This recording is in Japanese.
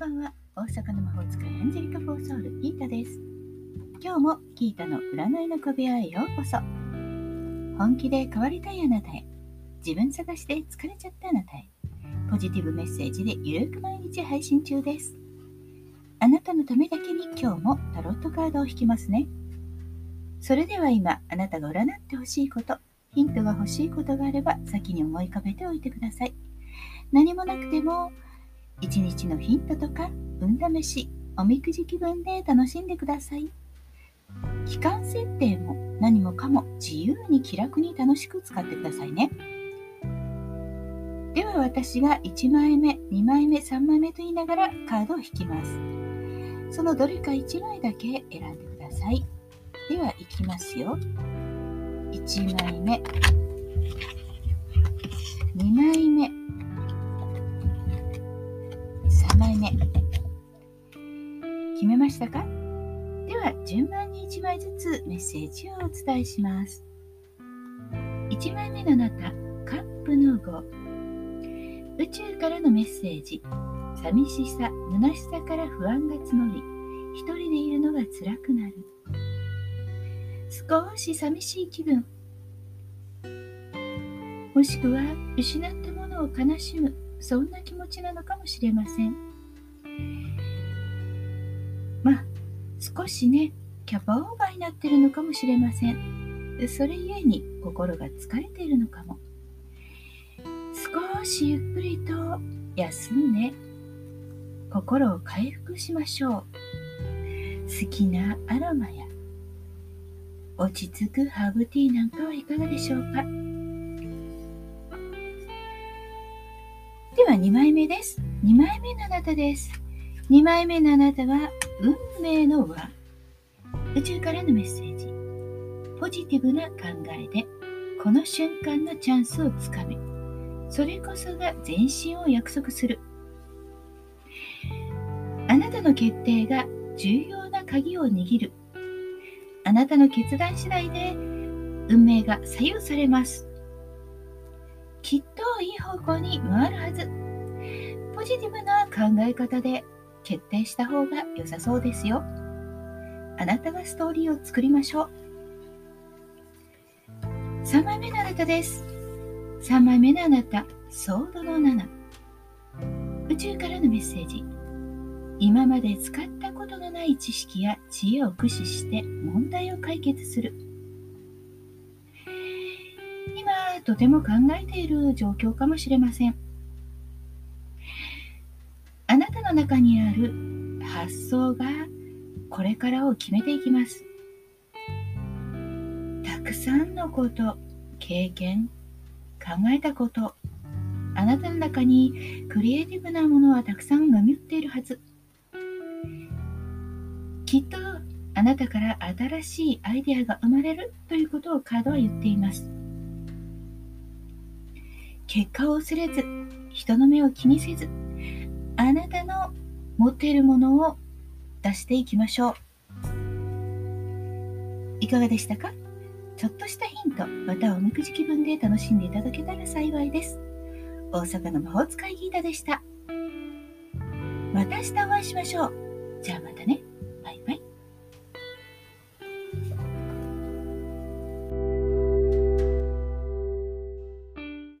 ばんは。大阪の魔法使いアンジェリカ・フォーソウルギータです。今日もギータの占いの小部屋へようこそ。本気で変わりたいあなたへ。自分探しで疲れちゃったあなたへ。ポジティブメッセージでゆるく毎日配信中です。あなたのためだけに今日もタロットカードを引きますね。それでは今あなたが占ってほしいことヒントが欲しいことがあれば先に思い浮かべておいてください。何もなくても一日のヒントとか運試しおみくじ気分で楽しんでください。期間設定も何もかも自由に気楽に楽しく使ってくださいね。では私が1枚目2枚目3枚目と言いながらカードを引きます。そのどれか1枚だけ選んでください。ではいきますよ。1枚目。2枚目。枚目決めましたか？では順番に1枚ずつメッセージをお伝えします。1枚目のあなたカップの5宇宙からのメッセージ。寂しさ虚しさから不安が募り一人でいるのが辛くなる。少し寂しい気分。もしくは失ったものを悲しむ。そんな気持ちなのかもしれません。まあ少しねキャパオーバーになってるのかもしれません。それゆえに心が疲れているのかも。少しゆっくりと休んで心を回復しましょう。好きなアロマや落ち着くハーブティーなんかはいかがでしょうか。では2枚目です。2枚目のあなたです。2枚目のあなたは運命の輪。宇宙からのメッセージ。ポジティブな考えでこの瞬間のチャンスをつかめ。それこそが前進を約束する。あなたの決定が重要な鍵を握る。あなたの決断次第で運命が左右されます。きっといい方向に回るはず。ポジティブな考え方で決定した方が良さそうですよ。あなたがストーリーを作りましょう。3枚目のあなたです。3枚目のあなた、ソードの7。宇宙からのメッセージ。今まで使ったことのない知識や知恵を駆使して問題を解決する。今、とても考えている状況かもしれません。の中にある発想がこれからを決めていきます。たくさんのこと、経験、考えたこと、あなたの中にクリエイティブなものはたくさんがみっているはず。きっとあなたから新しいアイデアが生まれるということをカードは言っています。結果を忘れず、人の目を気にせず、あなたの持っているものを出していきましょう。いかがでしたか？ちょっとしたヒント、またおみくじ気分で楽しんでいただけたら幸いです。大阪の魔法使いギータでした。また明日お会いしましょう。じゃあまたねバイバイ。